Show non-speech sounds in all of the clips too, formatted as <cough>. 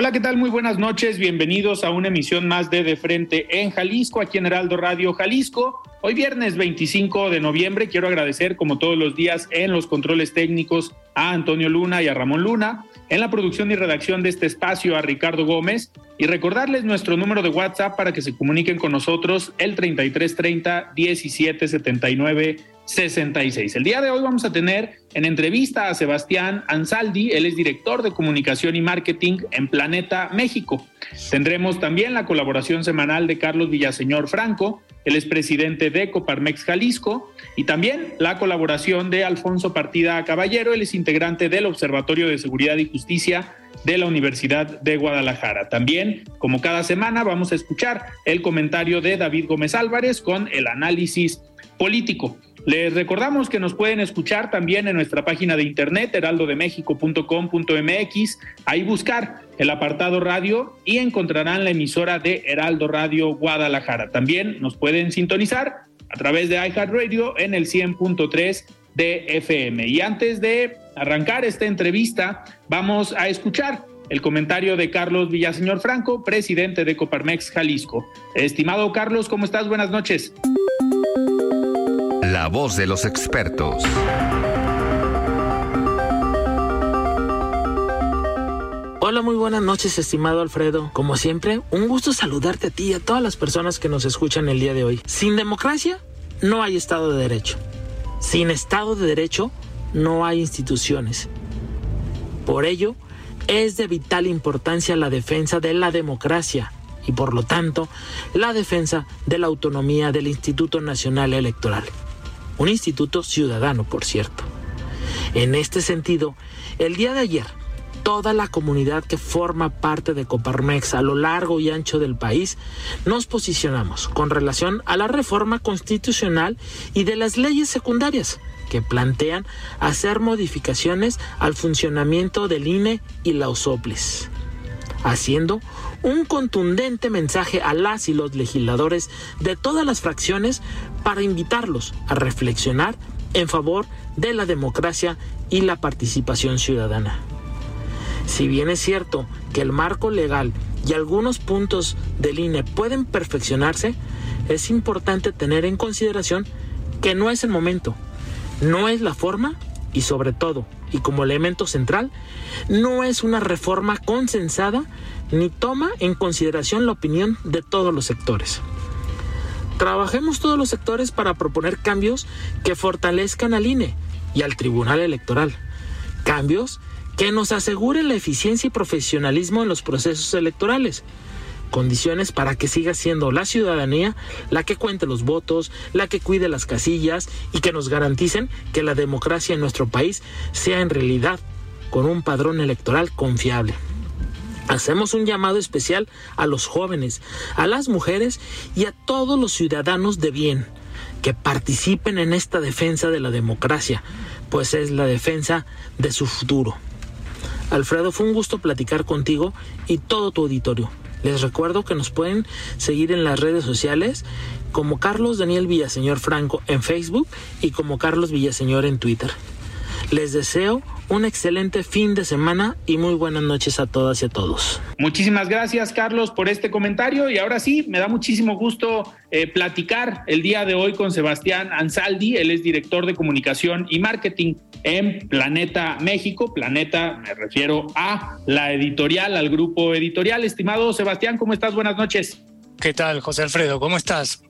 Hola, ¿qué tal? Muy buenas noches. Bienvenidos a una emisión más de De Frente en Jalisco, aquí en Heraldo Radio Jalisco. Hoy viernes 25 de noviembre quiero agradecer como todos los días en los controles técnicos a Antonio Luna y a Ramón Luna, en la producción y redacción de este espacio a Ricardo Gómez y recordarles nuestro número de WhatsApp para que se comuniquen con nosotros el 3330 1779 66. El día de hoy vamos a tener en entrevista a Sebastián Ansaldi, él es director de comunicación y marketing en Planeta México. Tendremos también la colaboración semanal de Carlos Villaseñor Franco, él es presidente de Coparmex Jalisco, y también la colaboración de Alfonso Partida Caballero, él es integrante del Observatorio de Seguridad y Justicia de la Universidad de Guadalajara. También, como cada semana, vamos a escuchar el comentario de David Gómez Álvarez con el análisis político. Les recordamos que nos pueden escuchar también en nuestra página de internet heraldodemexico.com.mx, ahí buscar el apartado radio y encontrarán la emisora de Heraldo Radio Guadalajara. También nos pueden sintonizar a través de iHeartRadio en el 100.3 de FM. Y antes de arrancar esta entrevista, vamos a escuchar el comentario de Carlos Villaseñor Franco, presidente de Coparmex Jalisco. Estimado Carlos, ¿cómo estás? Buenas noches. La voz de los expertos. Hola, muy buenas noches, estimado Alfredo. Como siempre, un gusto saludarte a ti y a todas las personas que nos escuchan el día de hoy. Sin democracia, no hay Estado de Derecho. Sin Estado de Derecho, no hay instituciones. Por ello, es de vital importancia la defensa de la democracia y por lo tanto la defensa de la autonomía del Instituto Nacional Electoral un instituto ciudadano, por cierto. En este sentido, el día de ayer, toda la comunidad que forma parte de Coparmex a lo largo y ancho del país, nos posicionamos con relación a la reforma constitucional y de las leyes secundarias que plantean hacer modificaciones al funcionamiento del INE y la OSOPLES, haciendo un contundente mensaje a las y los legisladores de todas las fracciones para invitarlos a reflexionar en favor de la democracia y la participación ciudadana. Si bien es cierto que el marco legal y algunos puntos del INE pueden perfeccionarse, es importante tener en consideración que no es el momento, no es la forma y sobre todo, y como elemento central, no es una reforma consensada ni toma en consideración la opinión de todos los sectores. Trabajemos todos los sectores para proponer cambios que fortalezcan al INE y al Tribunal Electoral. Cambios que nos aseguren la eficiencia y profesionalismo en los procesos electorales. Condiciones para que siga siendo la ciudadanía la que cuente los votos, la que cuide las casillas y que nos garanticen que la democracia en nuestro país sea en realidad con un padrón electoral confiable. Hacemos un llamado especial a los jóvenes, a las mujeres y a todos los ciudadanos de bien que participen en esta defensa de la democracia, pues es la defensa de su futuro. Alfredo, fue un gusto platicar contigo y todo tu auditorio. Les recuerdo que nos pueden seguir en las redes sociales como Carlos Daniel Villaseñor Franco en Facebook y como Carlos Villaseñor en Twitter. Les deseo un excelente fin de semana y muy buenas noches a todas y a todos. Muchísimas gracias, Carlos, por este comentario. Y ahora sí, me da muchísimo gusto eh, platicar el día de hoy con Sebastián Ansaldi. Él es director de comunicación y marketing en Planeta México. Planeta, me refiero a la editorial, al grupo editorial. Estimado Sebastián, ¿cómo estás? Buenas noches. ¿Qué tal, José Alfredo? ¿Cómo estás?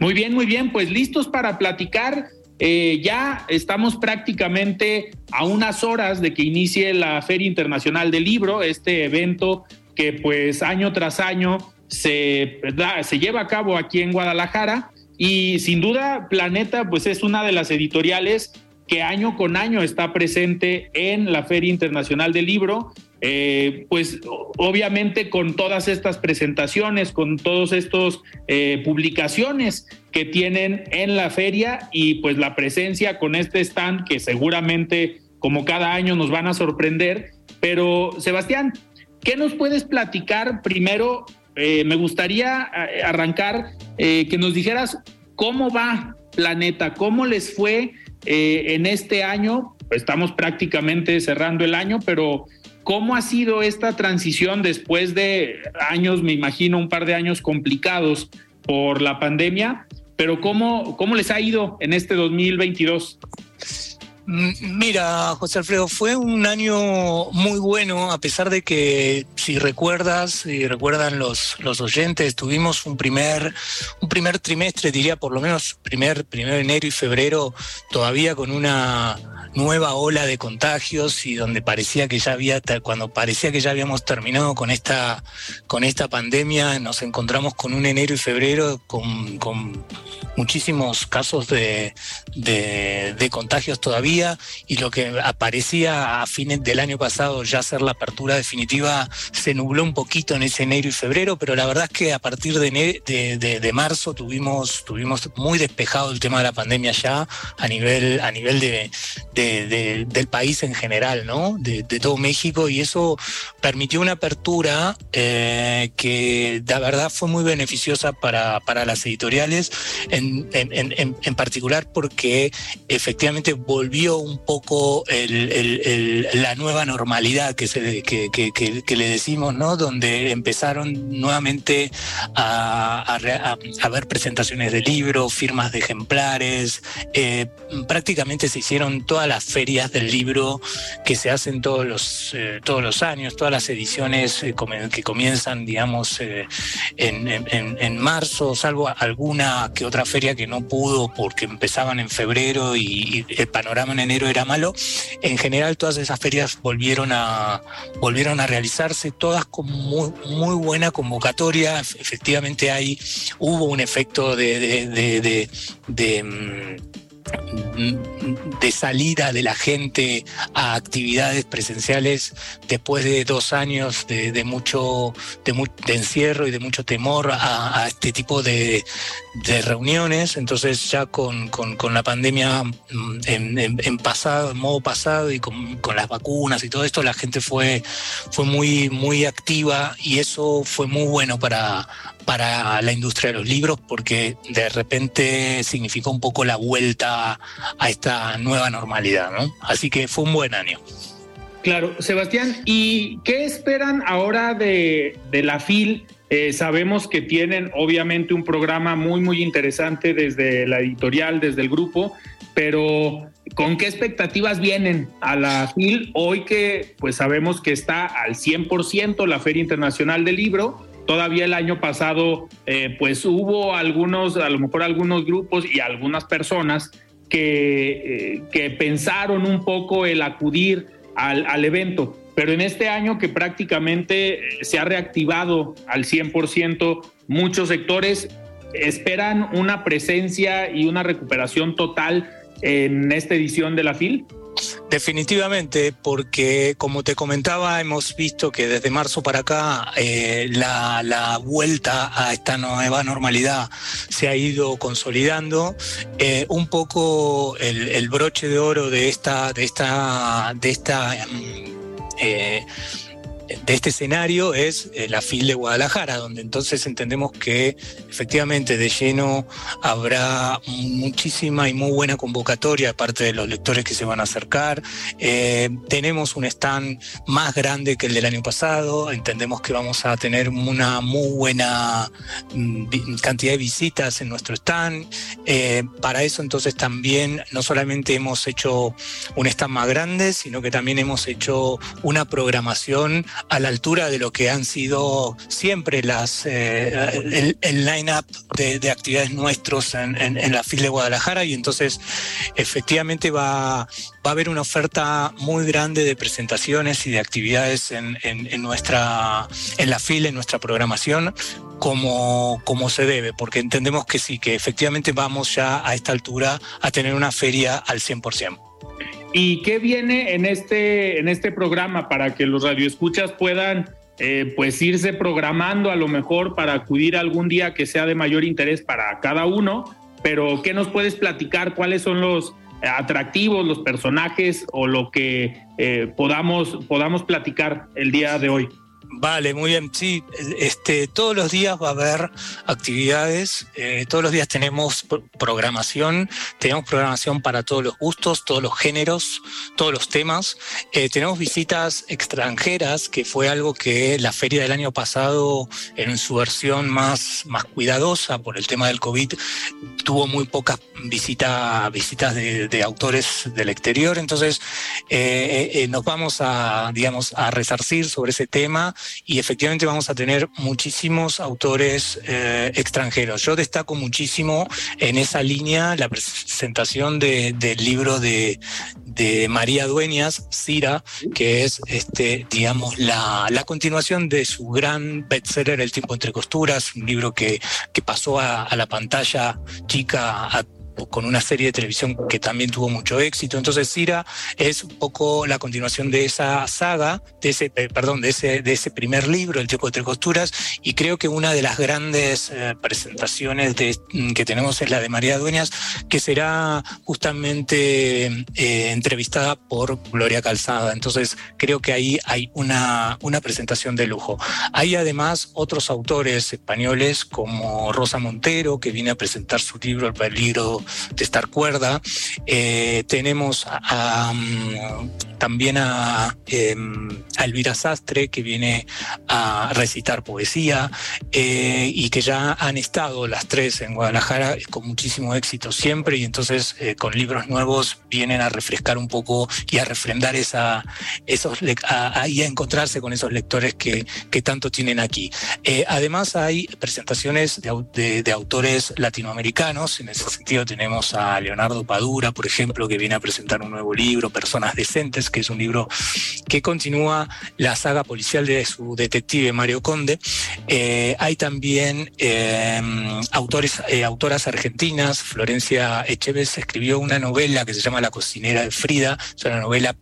Muy bien, muy bien. Pues listos para platicar eh, ya estamos prácticamente a unas horas de que inicie la Feria Internacional del Libro, este evento que pues año tras año se, se lleva a cabo aquí en Guadalajara. Y sin duda Planeta pues es una de las editoriales que año con año está presente en la Feria Internacional del Libro. Eh, pues obviamente con todas estas presentaciones, con todas estas eh, publicaciones que tienen en la feria y pues la presencia con este stand que seguramente como cada año nos van a sorprender. Pero Sebastián, ¿qué nos puedes platicar primero? Eh, me gustaría arrancar que nos dijeras cómo va Planeta, cómo les fue en este año. Estamos prácticamente cerrando el año, pero ¿Cómo ha sido esta transición después de años, me imagino, un par de años complicados por la pandemia? Pero ¿cómo, cómo les ha ido en este 2022? Mira, José Alfredo, fue un año muy bueno, a pesar de que, si recuerdas, si recuerdan los, los oyentes, tuvimos un primer, un primer trimestre, diría por lo menos primer, primer enero y febrero, todavía con una nueva ola de contagios y donde parecía que ya había, cuando parecía que ya habíamos terminado con esta, con esta pandemia, nos encontramos con un enero y febrero con, con muchísimos casos de, de, contagios todavía y lo que aparecía a fines del año pasado ya ser la apertura definitiva se nubló un poquito en ese enero y febrero, pero la verdad es que a partir de, de, marzo tuvimos, tuvimos muy despejado el tema de la pandemia ya a nivel, a nivel de, del país en general, ¿no? De, todo México y eso permitió una apertura eh, que la verdad fue muy beneficiosa para, para las editoriales. En en, particular porque efectivamente volvió un poco la nueva normalidad que, le decimos. Donde empezaron nuevamente a, ver presentaciones de libros, firmas de ejemplares, eh, prácticamente se hicieron todas las ferias del libro que se hacen todos los, eh, todos los años, todas las ediciones eh, que comienzan, digamos, en, en marzo, salvo alguna que otra feria que no pudo porque empezaban en febrero y, el panorama en enero era malo. En general todas esas ferias volvieron a, volvieron a realizarse, todas con muy, muy buena convocatoria. Efectivamente hay, hubo un efecto de, mm, de salida de la gente a actividades presenciales después de dos años de, mucho de, encierro y de mucho temor a, este tipo de, reuniones. Entonces ya con, la pandemia mm, en, pasado, en modo pasado y con, las vacunas y todo esto, la gente fue, fue muy, muy activa y eso fue muy bueno para, para la industria de los libros porque de repente significó un poco la vuelta a esta nueva normalidad, ¿no? Así que fue un buen año. Claro, Sebastián, ¿y qué esperan ahora de, la FIL? Eh, sabemos que tienen obviamente un programa muy, muy interesante desde la editorial, desde el grupo, pero ¿con qué expectativas vienen a la FIL hoy que pues sabemos que está al 100% la Feria Internacional del Libro? Todavía el año pasado, eh, pues hubo algunos, a lo mejor algunos grupos y algunas personas que, eh, que pensaron un poco el acudir al, al, evento. Pero en este año que prácticamente eh, se ha reactivado al 100%, muchos sectores esperan una presencia y una recuperación total en esta edición de la FIL. Definitivamente, porque como te comentaba, hemos visto que desde marzo para acá eh, la, vuelta a esta nueva normalidad se ha ido consolidando. Eh, un poco el, broche de oro de esta, de esta, de esta mm, eh, de este escenario es eh, la FIL de Guadalajara, donde entonces entendemos que efectivamente de lleno habrá muchísima y muy buena convocatoria de parte de los lectores que se van a acercar. Eh, tenemos un stand más grande que el del año pasado, entendemos que vamos a tener una muy buena mm, cantidad de visitas en nuestro stand. Eh, para eso entonces también no solamente hemos hecho un stand más grande, sino que también hemos hecho una programación a la altura de lo que han sido siempre las eh, el, line-up de, actividades nuestros en, la FIL de Guadalajara y entonces efectivamente va, va a haber una oferta muy grande de presentaciones y de actividades en, nuestra en la FIL, en nuestra programación como, como se debe, porque entendemos que sí, que efectivamente vamos ya a esta altura a tener una feria al 100%. ¿Y qué viene en este, en este programa para que los radioescuchas puedan eh, pues irse programando a lo mejor para acudir algún día que sea de mayor interés para cada uno? Pero ¿qué nos puedes platicar? ¿Cuáles son los atractivos, los personajes o lo que eh, podamos, podamos platicar el día de hoy? Vale, muy bien. Sí, este, todos los días va a haber actividades, eh, todos los días tenemos programación, tenemos programación para todos los gustos, todos los géneros, todos los temas. Eh, tenemos visitas extranjeras, que fue algo que la feria del año pasado, en su versión más, más cuidadosa por el tema del COVID, tuvo muy pocas visita, visitas de, autores del exterior. Entonces, eh, nos vamos a, digamos, a resarcir sobre ese tema y efectivamente vamos a tener muchísimos autores eh, extranjeros. Yo destaco muchísimo en esa línea la presentación del libro de, María Dueñas, Cira, que es, este, digamos, la, continuación de su gran bestseller El tiempo entre costuras, un libro que, que pasó a, la pantalla chica con una serie de televisión que también tuvo mucho éxito. Entonces Cira es un poco la continuación de esa saga, de ese, eh, perdón, de ese, de ese primer libro, El tiempo entre costuras, y creo que una de las grandes eh, presentaciones mm, que tenemos es la de María Dueñas, que será justamente eh, entrevistada por Gloria Calzada. Entonces creo que ahí hay una, una presentación de lujo. Hay además otros autores españoles como Rosa Montero, que viene a presentar su libro, el peligro de estar cuerda. Eh, tenemos mm, también em, a, Elvira Sastre, que viene a recitar poesía eh, y que ya han estado las tres en Guadalajara con muchísimo éxito siempre y entonces eh, con libros nuevos vienen a refrescar un poco y a refrendar esa, esos, a, y a encontrarse con esos lectores que, que tanto tienen aquí. además hay presentaciones de, de autores latinoamericanos, en ese sentido tenemos a Leonardo Padura, por ejemplo, que viene a presentar un nuevo libro, Personas Decentes, que es un libro que continúa la saga policial de su detective Mario Conde. Eh, hay también em, autores, eh, autoras argentinas. Florencia Echeves escribió una novela que se llama La cocinera de Frida. Es una novela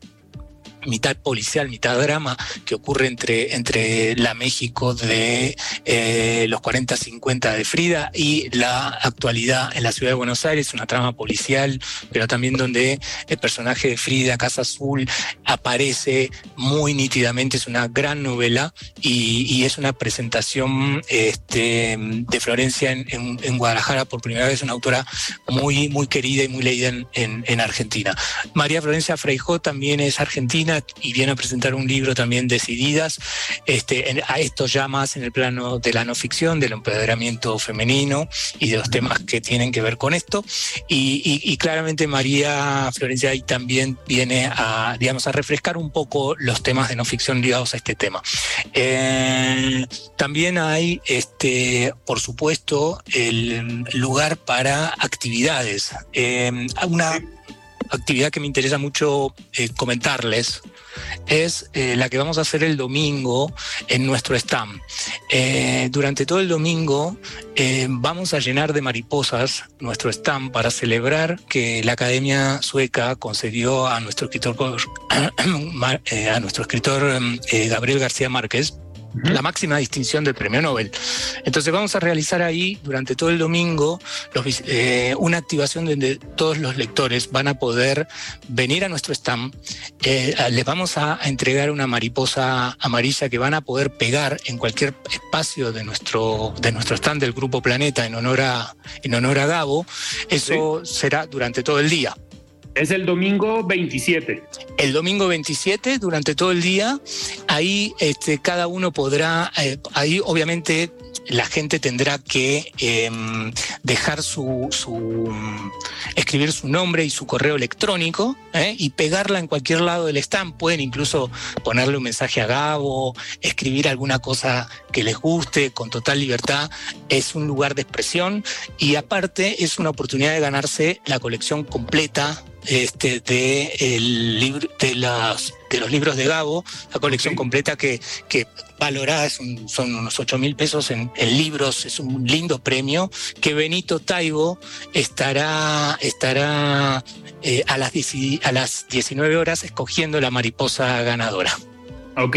mitad policial, mitad drama, que ocurre entre, entre la México de eh, los 40-50 de Frida y la actualidad en la ciudad de Buenos Aires, una trama policial, pero también donde el personaje de Frida, Casa Azul, aparece muy nítidamente, es una gran novela y, es una presentación este, de Florencia en, Guadalajara por primera vez, una autora muy, muy querida y muy leída en, en Argentina. María Florencia Freijó también es argentina, y viene a presentar un libro también Decididas, este, a esto ya más en el plano de la no ficción, del empoderamiento femenino y de los temas que tienen que ver con esto. Y, claramente María Florencia ahí también viene a, digamos, a refrescar un poco los temas de no ficción ligados a este tema. Eh, también hay, este, por supuesto, el lugar para actividades. Eh, una actividad que me interesa mucho eh, comentarles es eh, la que vamos a hacer el domingo en nuestro stand. Eh, durante todo el domingo vamos a llenar de mariposas nuestro stand para celebrar que la Academia Sueca concedió a nuestro escritor, <clears throat> a nuestro escritor Gabriel García Márquez la máxima distinción del premio Nobel. Entonces vamos a realizar ahí durante todo el domingo eh, una activación donde todos los lectores van a poder venir a nuestro stand. Eh, les vamos a entregar una mariposa amarilla que van a poder pegar en cualquier espacio de nuestro, de nuestro stand del Grupo Planeta en honor a, en honor a Gabo. Eso será durante todo el día. Es el domingo 27. El domingo 27, durante todo el día, ahí este, cada uno podrá, eh, ahí obviamente la gente tendrá que em, dejar su, su, escribir su nombre y su correo electrónico ¿eh? y pegarla en cualquier lado del stand. Pueden incluso ponerle un mensaje a Gabo, escribir alguna cosa que les guste con total libertad. Es un lugar de expresión y aparte es una oportunidad de ganarse la colección completa este, de, el libro, de, las, de los libros de Gabo, la colección completa que, que valorada son unos 8 mil pesos en, libros, es un lindo premio, que Benito Taibo estará, estará eh, a, las a las 19 horas escogiendo la mariposa ganadora. Ok.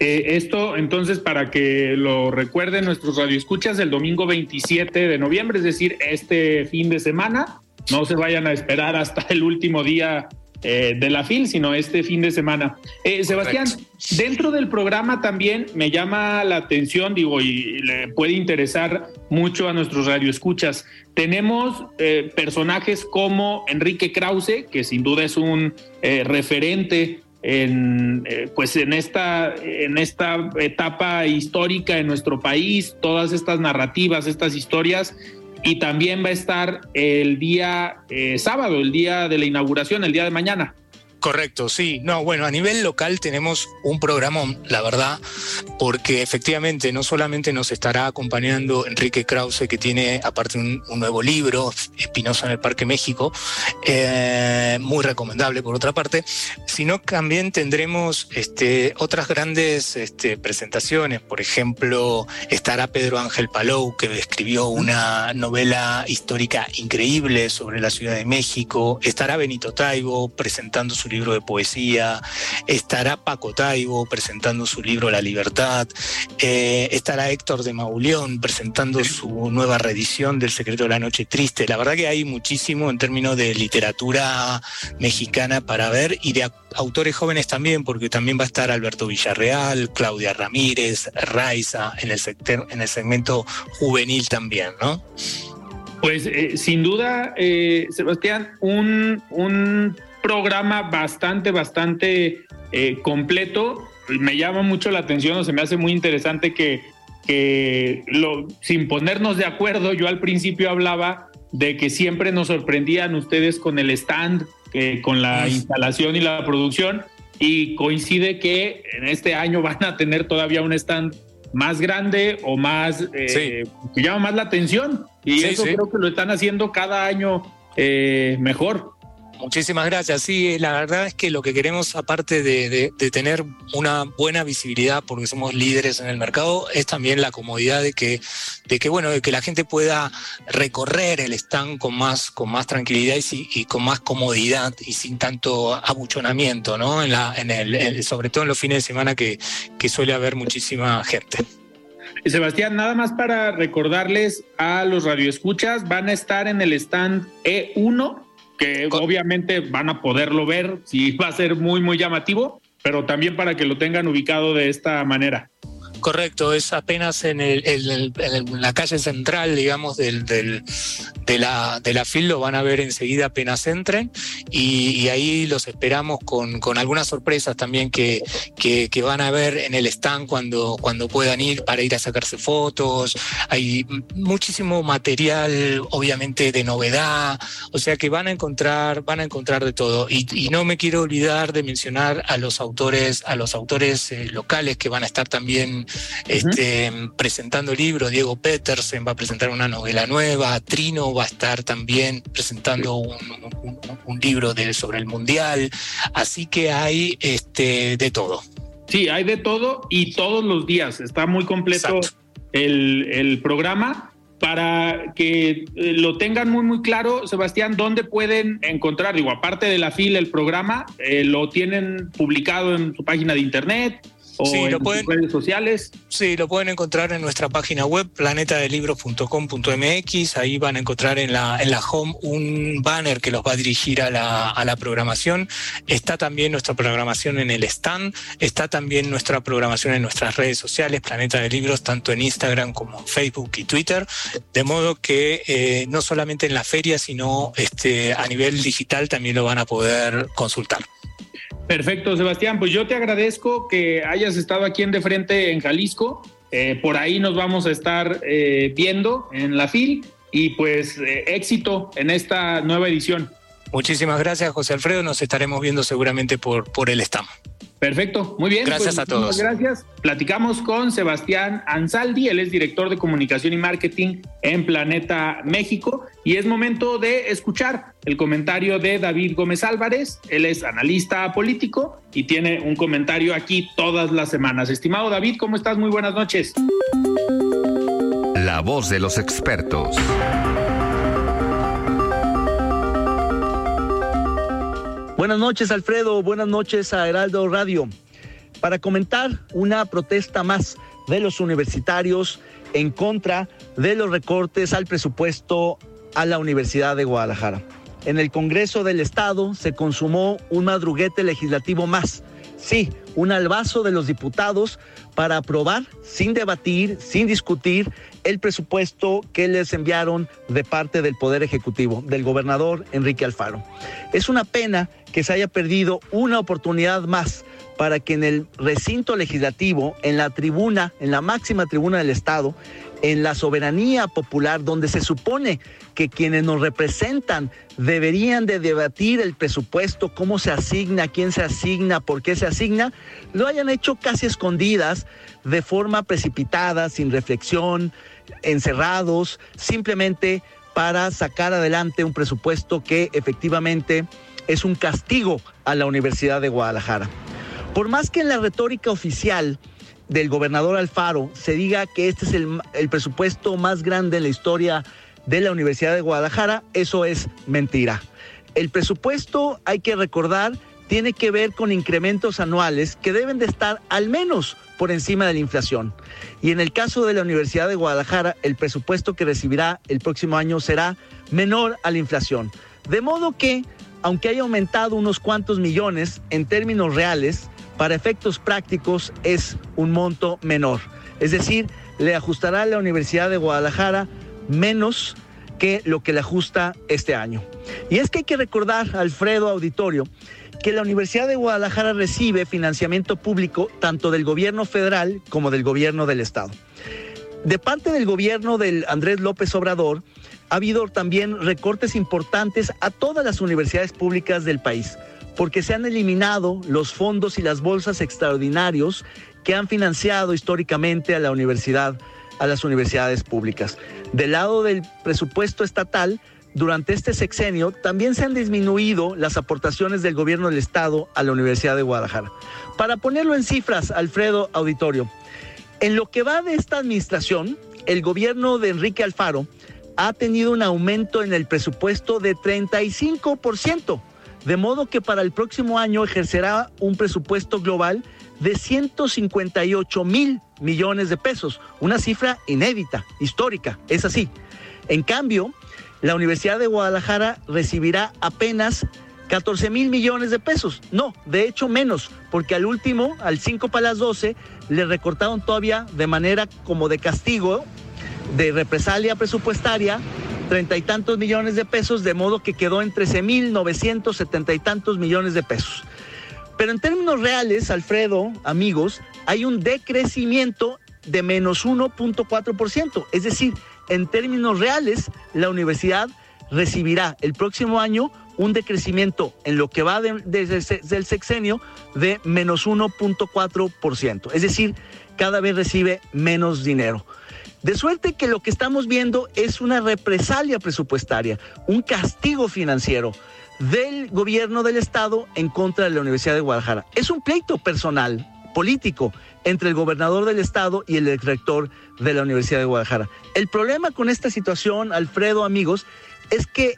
Eh, esto, entonces, para que lo recuerden nuestros radioescuchas, el domingo 27 de noviembre, es decir, este fin de semana, no se vayan a esperar hasta el último día eh, de la FIL, sino este fin de semana. Eh, Sebastián, dentro del programa también me llama la atención, digo, y le puede interesar mucho a nuestros radioescuchas. Tenemos eh, personajes como Enrique Krause, que sin duda es un referente en, pues en, esta, en esta etapa histórica en nuestro país, todas estas narrativas, estas historias y también va a estar el día eh, sábado, el día de la inauguración, el día de mañana. Correcto, sí. No, bueno, a nivel local tenemos un programa, la verdad, porque efectivamente no solamente nos estará acompañando Enrique Krause, que tiene aparte un, nuevo libro, Espinosa en el Parque México, eh, muy recomendable por otra parte, sino también tendremos este, otras grandes este, presentaciones. Por ejemplo, estará Pedro Ángel Palou, que escribió una novela histórica increíble sobre la Ciudad de México. Estará Benito Taibo presentando su libro de poesía, estará Paco Taibo presentando su libro La Libertad, eh, estará Héctor de Mauleón presentando su nueva reedición del Secreto de la Noche Triste. La verdad que hay muchísimo en términos de literatura mexicana para ver y de autores jóvenes también, porque también va a estar Alberto Villarreal, Claudia Ramírez, Raiza en el, sector, en el segmento juvenil también, ¿no? Pues eh, sin duda, eh, Sebastián, un, un programa bastante, bastante eh, completo. Me llama mucho la atención, o se me hace muy interesante que, que lo, sin ponernos de acuerdo, yo al principio hablaba de que siempre nos sorprendían ustedes con el stand, con la instalación y la producción, y coincide que en este año <laughs> van a tener todavía un stand más grande o más eh, que llama más la atención y eso creo que lo están haciendo cada año eh, mejor. Muchísimas gracias. Sí, la verdad es que lo que queremos, aparte de, tener una buena visibilidad, porque somos líderes en el mercado, es también la comodidad de que, de que bueno, de que la gente pueda recorrer el stand con más, con más tranquilidad y, con más comodidad y sin tanto abuchonamiento, ¿no? En la, en el, sobre todo en los fines de semana que, que suele haber muchísima gente. Sebastián, nada más para recordarles a los radioescuchas, van a estar en el stand E1 que obviamente van a poderlo ver, sí <laughs> va a ser muy, muy llamativo, pero también para que lo tengan ubicado de esta manera. Correcto, es apenas en, el, la calle central, digamos, del, de, la, de la FIL, lo van a ver enseguida apenas entren y, ahí los esperamos con, con, algunas sorpresas también que, que, van a ver en el stand cuando, cuando puedan ir para ir a sacarse fotos. Hay muchísimo material, obviamente, de novedad, o sea que van a encontrar, van a encontrar de todo. Y, y no me quiero olvidar de mencionar a los autores, a los autores eh, locales que van a estar también este, presentando libros. Diego Petersen va a presentar una novela nueva, Trino va a estar también presentando un, libro de, sobre el Mundial. Así que hay este, de todo. Sí, hay de todo y todos los días. Está muy completo el, programa para que eh, lo tengan muy muy claro, Sebastián, ¿dónde pueden encontrar? Digo, aparte de la fila, el programa, eh, lo tienen publicado en su página de internet, o en lo pueden, redes sociales. Sí, lo pueden encontrar en nuestra página web planetadelibros.com.mx. Ahí van a encontrar en la, en la home un banner que los va a dirigir a la, a la programación. Está también nuestra programación en el stand. Está también nuestra programación en nuestras redes sociales, Planeta de Libros, tanto en Instagram como en Facebook y Twitter. De modo que eh, no solamente en la feria, sino este, a nivel digital también lo van a poder consultar. Perfecto, Sebastián. Pues yo te agradezco que hayas estado aquí en De Frente en Jalisco. Eh, por ahí nos vamos a estar eh, viendo en la FIL y pues eh, éxito en esta nueva edición. Muchísimas gracias, José Alfredo. Nos estaremos viendo seguramente por, por el stand. Perfecto, muy bien. Gracias pues, a todos. Gracias. Platicamos con Sebastián Ansaldi, él es director de comunicación y marketing en Planeta México. Y es momento de escuchar el comentario de David Gómez Álvarez. Él es analista político y tiene un comentario aquí todas las semanas. Estimado David, ¿cómo estás? Muy buenas noches. La voz de los expertos. Buenas noches, Alfredo. Buenas noches a Heraldo Radio. Para comentar una protesta más de los universitarios en contra de los recortes al presupuesto a la Universidad de Guadalajara. En el Congreso del Estado se consumó un madruguete legislativo más. Sí, un albazo de los diputados para aprobar, sin debatir, sin discutir, el presupuesto que les enviaron de parte del Poder Ejecutivo, del gobernador Enrique Alfaro. Es una pena que se haya perdido una oportunidad más para que en el recinto legislativo, en la tribuna, en la máxima tribuna del Estado, en la soberanía popular, donde se supone que quienes nos representan deberían de debatir el presupuesto, cómo se asigna, quién se asigna, por qué se asigna, lo hayan hecho casi escondidas, de forma precipitada, sin reflexión, encerrados, simplemente para sacar adelante un presupuesto que efectivamente es un castigo a la Universidad de Guadalajara. Por más que en la retórica oficial del gobernador Alfaro se diga que este es el, presupuesto más grande en la historia de la Universidad de Guadalajara, eso es mentira. El presupuesto, hay que recordar, tiene que ver con incrementos anuales que deben de estar al menos por encima de la inflación. Y en el caso de la Universidad de Guadalajara, el presupuesto que recibirá el próximo año será menor a la inflación. De modo que, aunque haya aumentado unos cuantos millones en términos reales, para efectos prácticos es un monto menor. Es decir, le ajustará a la Universidad de Guadalajara menos que lo que le ajusta este año. Y es que hay que recordar, Alfredo Auditorio, que la Universidad de Guadalajara recibe financiamiento público tanto del gobierno federal como del gobierno del estado. De parte del gobierno del Andrés López Obrador, ha habido también recortes importantes a todas las universidades públicas del país porque se han eliminado los fondos y las bolsas extraordinarios que han financiado históricamente a la universidad, a las universidades públicas. Del lado del presupuesto estatal, durante este sexenio también se han disminuido las aportaciones del gobierno del estado a la Universidad de Guadalajara. Para ponerlo en cifras, Alfredo Auditorio, en lo que va de esta administración, el gobierno de Enrique Alfaro ha tenido un aumento en el presupuesto de 35%. De modo que para el próximo año ejercerá un presupuesto global de 158 mil millones de pesos, una cifra inédita, histórica, es así. En cambio, la Universidad de Guadalajara recibirá apenas 14 mil millones de pesos. No, de hecho menos, porque al último, al 5 para las 12, le recortaron todavía de manera como de castigo, de represalia presupuestaria, treinta y tantos millones de pesos, de modo que quedó en trece mil novecientos setenta y tantos millones de pesos. Pero en términos reales, Alfredo, amigos, hay un decrecimiento de menos 1.4%. Es decir, en términos reales, la universidad recibirá el próximo año un decrecimiento en lo que va desde del sexenio de menos 1.4%. Es decir, cada vez recibe menos dinero. De suerte que lo que estamos viendo es una represalia presupuestaria, un castigo financiero del gobierno del Estado en contra de la Universidad de Guadalajara. Es un pleito personal, político, entre el gobernador del Estado y el rector de la Universidad de Guadalajara. El problema con esta situación, Alfredo, amigos, es que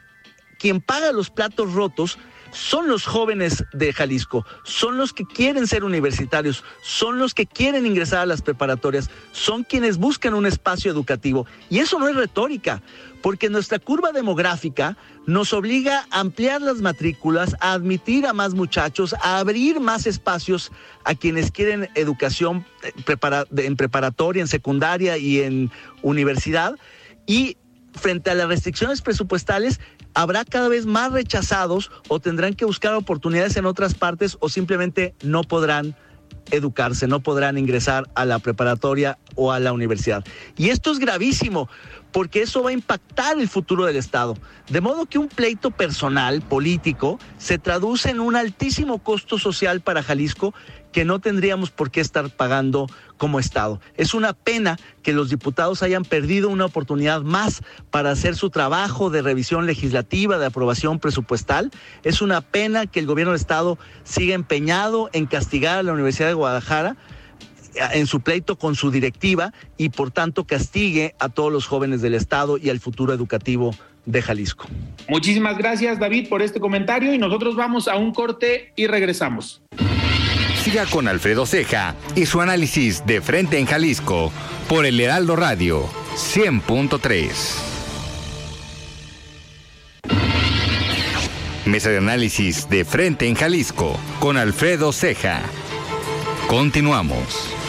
quien paga los platos rotos son los jóvenes de Jalisco, son los que quieren ser universitarios, son los que quieren ingresar a las preparatorias, son quienes buscan un espacio educativo. Y eso no es retórica, porque nuestra curva demográfica nos obliga a ampliar las matrículas, a admitir a más muchachos, a abrir más espacios a quienes quieren educación eh, en preparatoria, en secundaria y en universidad. Y frente a las restricciones presupuestales, habrá cada vez más rechazados o tendrán que buscar oportunidades en otras partes o simplemente no podrán educarse, no podrán ingresar a la preparatoria o a la universidad. Y esto es gravísimo porque eso va a impactar el futuro del Estado. De modo que un pleito personal, político, se traduce en un altísimo costo social para Jalisco que no tendríamos por qué estar pagando como Estado. Es una pena que los diputados hayan perdido una oportunidad más para hacer su trabajo de revisión legislativa, de aprobación presupuestal. Es una pena que el gobierno del Estado siga empeñado en castigar a la Universidad de Guadalajara en su pleito con su directiva y por tanto castigue a todos los jóvenes del Estado y al futuro educativo de Jalisco. Muchísimas gracias David por este comentario y nosotros vamos a un corte y regresamos. Siga con Alfredo Ceja y su análisis de frente en Jalisco por el Heraldo Radio 100.3. Mesa de análisis de frente en Jalisco con Alfredo Ceja. Continuamos.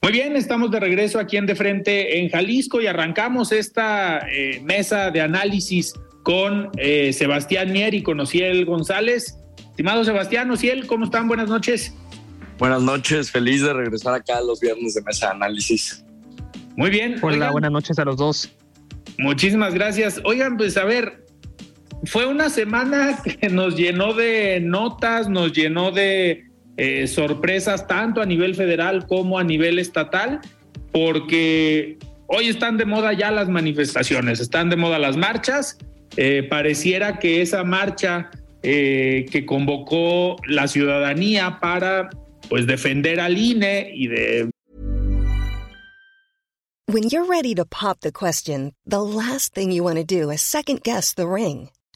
Muy bien, estamos de regreso aquí en De Frente en Jalisco y arrancamos esta eh, mesa de análisis con eh, Sebastián Mier y con Ociel González. Estimado Sebastián, Ociel, ¿cómo están? Buenas noches. Buenas noches, feliz de regresar acá los viernes de mesa de análisis. Muy bien. Hola, buenas noches a los dos. Muchísimas gracias. Oigan, pues a ver, fue una semana que nos llenó de notas, nos llenó de eh, sorpresas tanto a nivel federal como a nivel estatal, porque hoy están de moda ya las manifestaciones, están de moda las marchas. Eh, pareciera que esa marcha eh, que convocó la ciudadanía para pues defender al INE y de When you're ready to pop the question, the last thing you want to do is second guess the ring.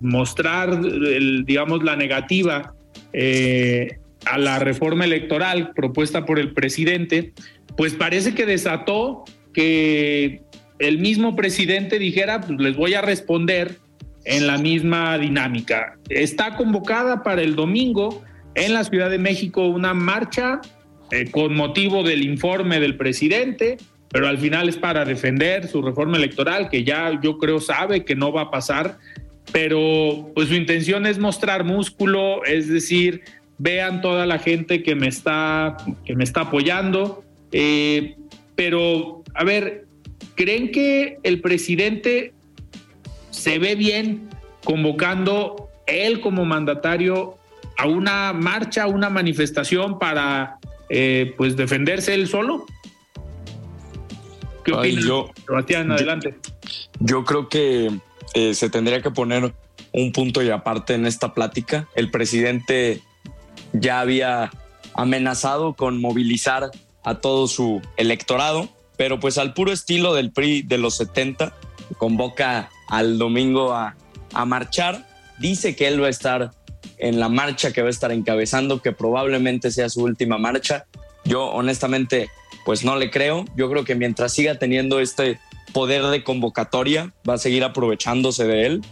Mostrar, el, digamos, la negativa eh, a la reforma electoral propuesta por el presidente, pues parece que desató que el mismo presidente dijera, pues les voy a responder en la misma dinámica. Está convocada para el domingo en la Ciudad de México una marcha eh, con motivo del informe del presidente, pero al final es para defender su reforma electoral, que ya yo creo sabe que no va a pasar pero pues su intención es mostrar músculo, es decir, vean toda la gente que me está, que me está apoyando. Eh, pero, a ver, ¿creen que el presidente se ve bien convocando él como mandatario a una marcha, a una manifestación para eh, pues defenderse él solo? ¿Qué opinas, Sebastián? Adelante. yo creo que eh, se tendría que poner un punto y aparte en esta plática. El presidente ya había amenazado con movilizar a todo su electorado, pero pues al puro estilo del PRI de los 70, convoca al domingo a, a marchar, dice que él va a estar en la marcha que va a estar encabezando, que probablemente sea su última marcha. Yo honestamente pues no le creo. Yo creo que mientras siga teniendo este poder de convocatoria, va a seguir aprovechándose de él.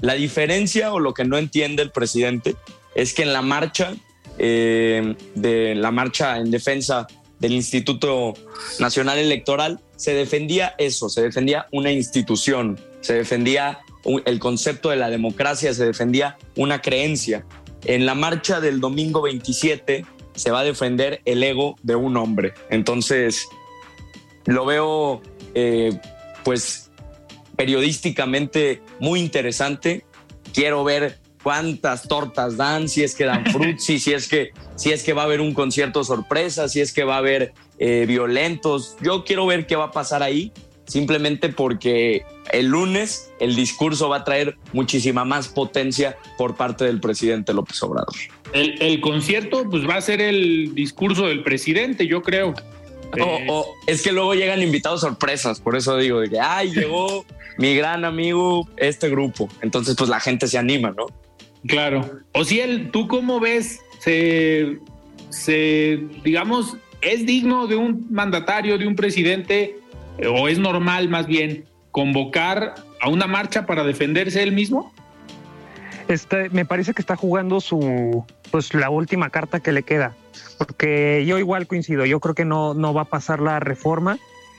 La diferencia o lo que no entiende el presidente es que en la marcha eh, de la marcha en defensa del Instituto Nacional Electoral, se defendía eso, se defendía una institución, se defendía el concepto de la democracia, se defendía una creencia. En la marcha del domingo 27 se va a defender el ego de un hombre. Entonces, lo veo, eh, pues, periodísticamente muy interesante. Quiero ver cuántas tortas dan, si es que dan <laughs> frutzi, si es que si es que va a haber un concierto sorpresa, si es que va a haber eh, violentos. Yo quiero ver qué va a pasar ahí, simplemente porque el lunes el discurso va a traer muchísima más potencia por parte del presidente López Obrador. El, concierto pues va a ser el discurso del presidente, yo creo. O, es que luego llegan invitados sorpresas, por eso digo, de que, ay, llegó mi gran amigo, este grupo. Entonces, pues la gente se anima, ¿no? Claro. O si él, ¿tú cómo ves? Se, se, digamos, ¿es digno de un mandatario, de un presidente, o es normal más bien convocar a una marcha para defenderse él mismo? Este, me parece que está jugando su, pues la última carta que le queda, porque yo igual coincido, yo creo que no, no va a pasar la reforma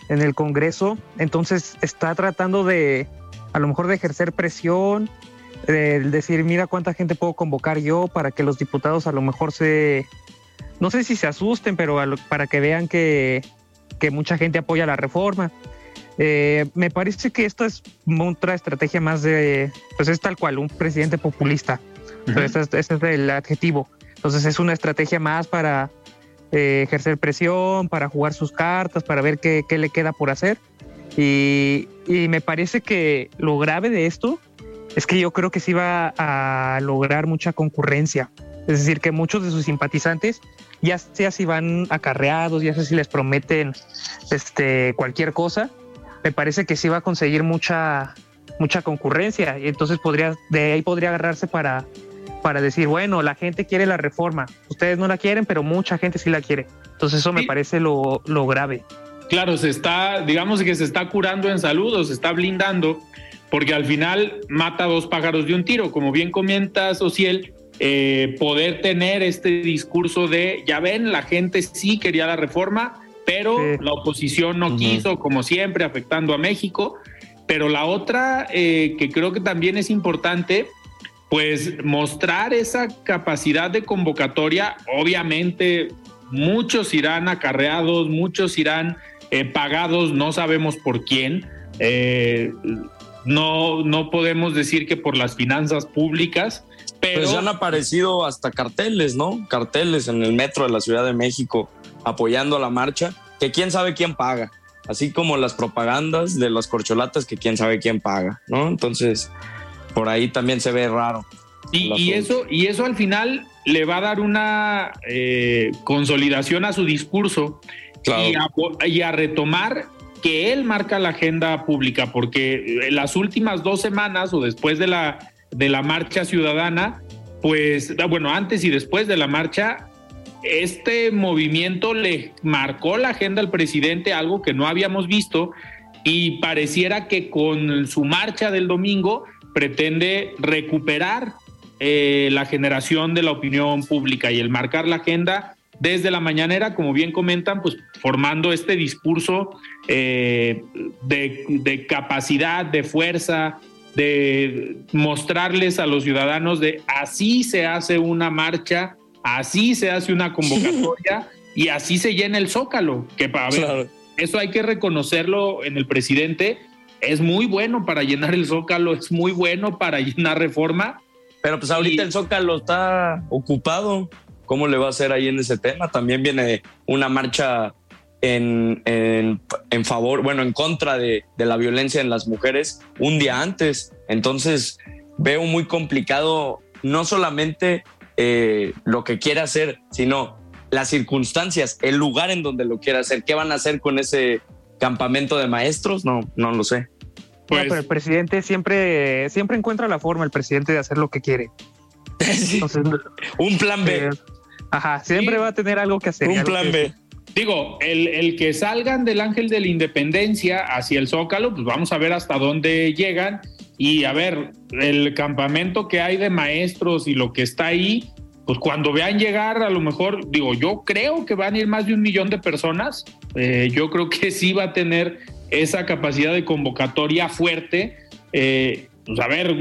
en el Congreso, entonces está tratando de, a lo mejor de ejercer presión, de decir, mira cuánta gente puedo convocar yo para que los diputados a lo mejor se, no sé si se asusten, pero para que vean que, que, mucha gente apoya la reforma. Eh, me parece que esto es otra estrategia más de, pues es tal cual, un presidente populista. ese, es, el adjetivo. Entonces es una estrategia más para eh, ejercer presión, para jugar sus cartas, para ver qué, qué le queda por hacer. Y, y, me parece que lo grave de esto es que yo creo que sí va a lograr mucha concurrencia. Es decir, que muchos de sus simpatizantes, ya sea si van acarreados, ya sea si les prometen este, cualquier cosa, me parece que sí va a conseguir mucha, mucha concurrencia. Y entonces podría, de ahí podría agarrarse para, para decir, bueno, la gente quiere la reforma. Ustedes no la quieren, pero mucha gente sí la quiere. Entonces eso me parece lo, lo grave. Claro, se está, digamos que se está curando en salud o se está blindando, porque al final mata dos pájaros de un tiro. Como bien comenta Ociel, eh, poder tener este discurso de, ya ven, la gente sí quería la reforma, pero la oposición no quiso, como siempre, afectando a México. Pero la otra, eh, que creo que también es importante, pues mostrar esa capacidad de convocatoria, obviamente muchos irán acarreados, muchos irán eh, pagados, no sabemos por quién. no, no podemos decir que por las finanzas públicas, pero pues ya han aparecido hasta carteles, ¿no? Carteles en el metro de la Ciudad de México apoyando la marcha, que quién sabe quién paga, así como las propagandas de las corcholatas que quién sabe quién paga, ¿no? Entonces, por ahí también se ve raro. Y, eso, y eso al final le va a dar una eh, consolidación a su discurso y, a, y a retomar que él marca la agenda pública, porque en las últimas dos semanas o después de la de la marcha ciudadana, pues ah, bueno, antes y después de la marcha, este movimiento le marcó la agenda al presidente, algo que no habíamos visto, y pareciera que con su marcha del domingo pretende recuperar eh, la generación de la opinión pública y el marcar la agenda desde la mañanera, como bien comentan, pues formando este discurso eh, de, de, capacidad, de fuerza, de mostrarles a los ciudadanos de así se hace una marcha, así se hace una convocatoria y así se llena el zócalo. Que para ver, eso hay que reconocerlo en el presidente. Es muy bueno para llenar el zócalo, es muy bueno para llenar reforma. Pero pues ahorita el zócalo está ocupado. ¿Cómo le va a hacer ahí en ese tema? También viene una marcha en, en, favor, bueno, en contra de, de, la violencia en las mujeres un día antes. Entonces veo muy complicado no solamente eh, lo que quiere hacer, sino las circunstancias, el lugar en donde lo quiere hacer. ¿Qué van a hacer con ese campamento de maestros? No, no lo sé. Pues, pero el presidente siempre, siempre encuentra la forma, el presidente, de hacer lo que quiere. <laughs> un plan B. Eh, ajá, siempre va a tener algo que hacer. Un plan B. Digo, el, que salgan del Ángel de la Independencia hacia el Zócalo, pues vamos a ver hasta dónde llegan. Y a ver, el campamento que hay de maestros y lo que está ahí, pues cuando vean llegar, a lo mejor, digo, yo creo que van a ir más de un millón de personas. Eh, yo creo que sí va a tener esa capacidad de convocatoria fuerte. Eh, pues a ver,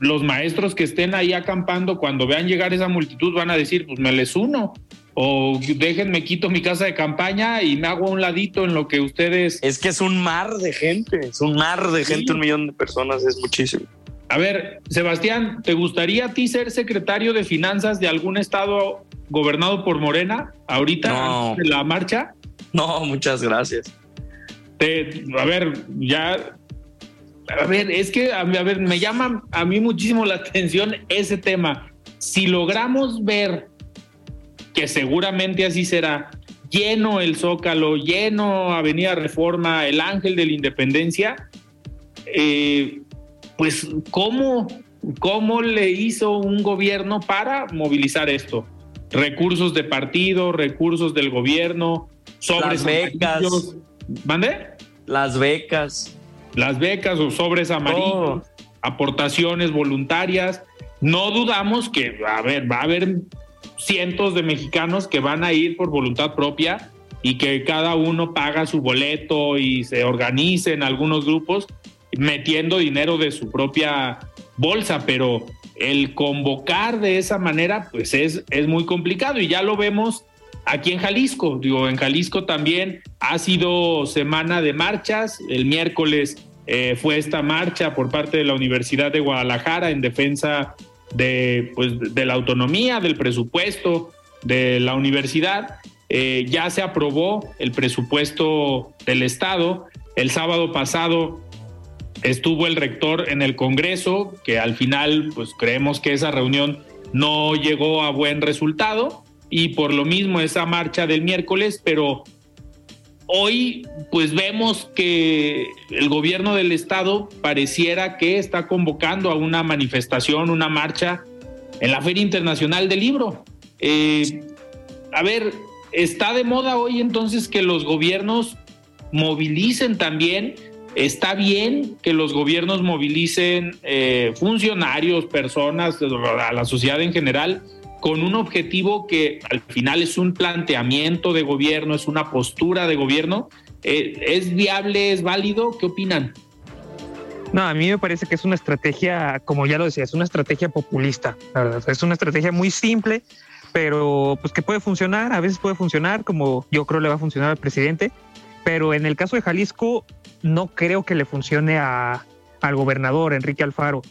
los maestros que estén ahí acampando, cuando vean llegar esa multitud, van a decir, pues me les uno. O déjenme quito mi casa de campaña y me hago a un ladito en lo que ustedes. Es que es un mar de gente, es un mar de gente, un millón de personas, es muchísimo. A ver, Sebastián, ¿te gustaría a ti ser secretario de finanzas de algún estado gobernado por Morena ahorita en la marcha? No, muchas gracias. A ver, ya. A ver, es que a, a ver, me llama a mí muchísimo la atención ese tema. Si logramos ver que seguramente así será, lleno el Zócalo, lleno Avenida Reforma, el Ángel de la Independencia, eh, pues ¿cómo, cómo le hizo un gobierno para movilizar esto? Recursos de partido, recursos del gobierno, sobres Las becas. ¿Mande? Las becas. Las becas o sobres amarillos, aportaciones voluntarias. No dudamos que, a ver, va a haber cientos de mexicanos que van a ir por voluntad propia y que cada uno paga su boleto y se organice en algunos grupos metiendo dinero de su propia bolsa, pero el convocar de esa manera, pues es, es muy complicado y ya lo vemos aquí en Jalisco. Digo, en Jalisco también ha sido semana de marchas. El miércoles eh, fue esta marcha por parte de la Universidad de Guadalajara en defensa de, pues, de la autonomía, del presupuesto de la universidad. Eh, ya se aprobó el presupuesto del Estado. El sábado pasado estuvo el rector en el Congreso, que al final, pues creemos que esa reunión no llegó a buen resultado y por lo mismo esa marcha del miércoles, pero hoy pues vemos que el gobierno del estado pareciera que está convocando a una manifestación, una marcha en la Feria Internacional del Libro. Eh, a ver, está de moda hoy entonces que los gobiernos movilicen también Está bien que los gobiernos movilicen eh, funcionarios, personas, a la sociedad en general, con un objetivo que al final es un planteamiento de gobierno, es una postura de gobierno. Eh, ¿Es viable, es válido? ¿Qué opinan? No, a mí me parece que es una estrategia, como ya lo decía, es una estrategia populista. Es una estrategia muy simple, pero pues que puede funcionar, a veces puede funcionar, como yo creo le va a funcionar al presidente. Pero en el caso de Jalisco, no creo que le funcione a, al gobernador Enrique Alfaro,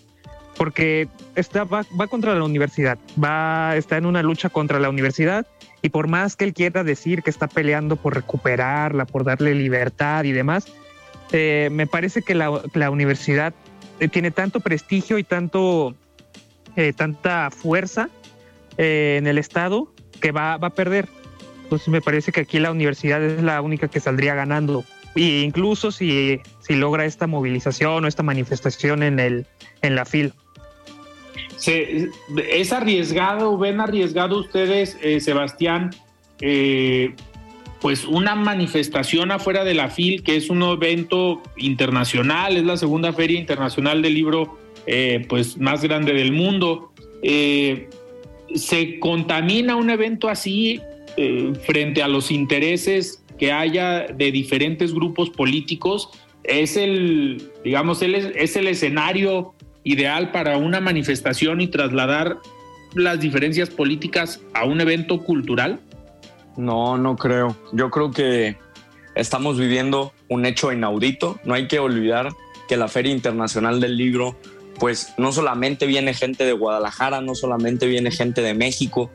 porque está, va, contra la universidad, va, está en una lucha contra la universidad y por más que él quiera decir que está peleando por recuperarla, por darle libertad y demás, eh, me parece que la, universidad eh, tiene tanto prestigio y tanto, eh, tanta fuerza en el Estado que va, va a perder. Entonces me parece que aquí la universidad es la única que saldría ganando y incluso si, si logra esta movilización o esta manifestación en, el, en la FIL. ¿Es arriesgado, ven arriesgado ustedes, eh, Sebastián, eh, pues una manifestación afuera de la FIL, que es un evento internacional, es la segunda feria internacional del libro eh, pues más grande del mundo? ¿Se contamina un evento así frente a los intereses que haya de diferentes grupos políticos es el, digamos, es el escenario ideal para una manifestación y trasladar las diferencias políticas a un evento cultural? No, no creo. Yo creo que estamos viviendo un hecho inaudito. No hay que olvidar que la Feria Internacional del Libro, pues no solamente viene gente de Guadalajara, no solamente viene gente de México,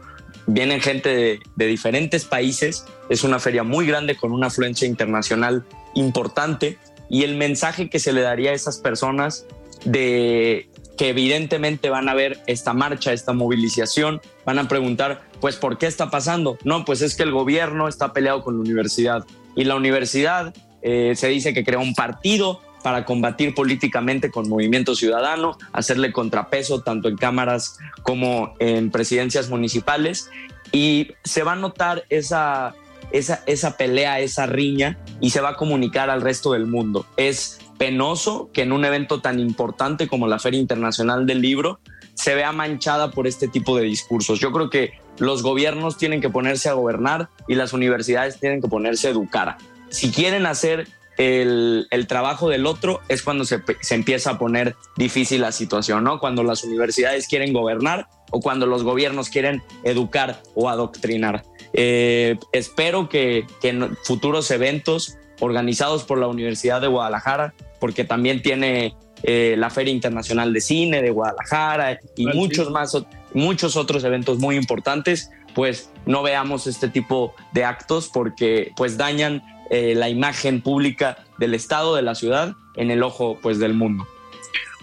Vienen gente de, diferentes países, es una feria muy grande con una afluencia internacional importante y el mensaje que se le daría a esas personas de que evidentemente van a ver esta marcha, esta movilización, van a preguntar, pues, ¿por qué está pasando? No, pues es que el gobierno está peleado con la universidad y la universidad eh, se dice que crea un partido para combatir políticamente con Movimiento Ciudadano, hacerle contrapeso tanto en cámaras como en presidencias municipales. Y se va a notar esa, esa, esa pelea, esa riña, y se va a comunicar al resto del mundo. Es penoso que en un evento tan importante como la Feria Internacional del Libro se vea manchada por este tipo de discursos. Yo creo que los gobiernos tienen que ponerse a gobernar y las universidades tienen que ponerse a educar. Si quieren hacer el, trabajo del otro, es cuando se, empieza a poner difícil la situación, ¿no? Cuando las universidades quieren gobernar o cuando los gobiernos quieren educar o adoctrinar. Eh, espero que, en futuros eventos organizados por la Universidad de Guadalajara, porque también tiene eh, la Feria Internacional de Cine de Guadalajara y muchos más, muchos otros eventos muy importantes, pues no veamos este tipo de actos porque pues dañan eh, la imagen pública del Estado, de la ciudad, en el ojo pues del mundo.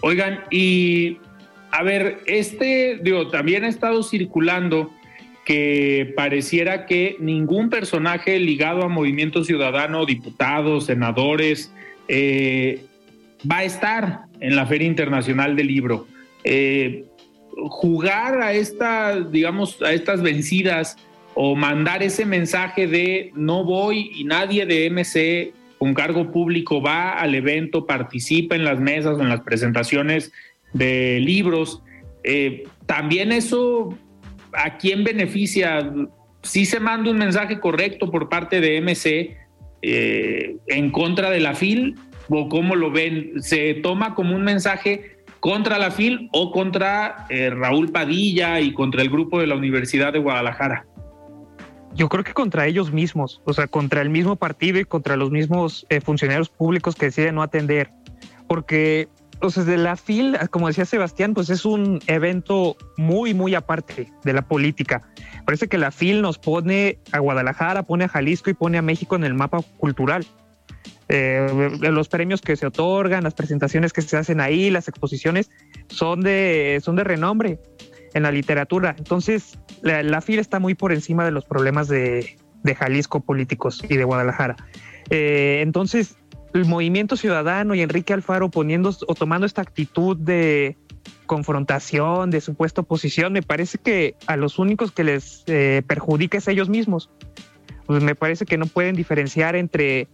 Oigan, y a ver, este, digo, también ha estado circulando que pareciera que ningún personaje ligado a Movimiento Ciudadano, diputados, senadores, eh, va a estar en la Feria Internacional del Libro. Eh, jugar a esta, digamos, a estas vencidas o mandar ese mensaje de no voy y nadie de MC con cargo público va al evento, participa en las mesas o en las presentaciones de libros. Eh, también eso, ¿a quién beneficia? Si se manda un mensaje correcto por parte de MC eh, en contra de la FIL o cómo lo ven, se toma como un mensaje contra la FIL o contra eh, Raúl Padilla y contra el grupo de la Universidad de Guadalajara. Yo creo que contra ellos mismos, o sea, contra el mismo partido y contra los mismos eh, funcionarios públicos que deciden no atender, porque sea, de la FIL, como decía Sebastián, pues es un evento muy, muy aparte de la política. Parece que la FIL nos pone a Guadalajara, pone a Jalisco y pone a México en el mapa cultural. Eh, los premios que se otorgan, las presentaciones que se hacen ahí, las exposiciones son de, son de renombre en la literatura. Entonces, la, FIL está muy por encima de los problemas de, Jalisco políticos y de Guadalajara. Eh, entonces, el movimiento ciudadano y Enrique Alfaro poniendo o tomando esta actitud de confrontación, de supuesta oposición, me parece que a los únicos que les eh, perjudica es a ellos mismos. Pues me parece que no pueden diferenciar entre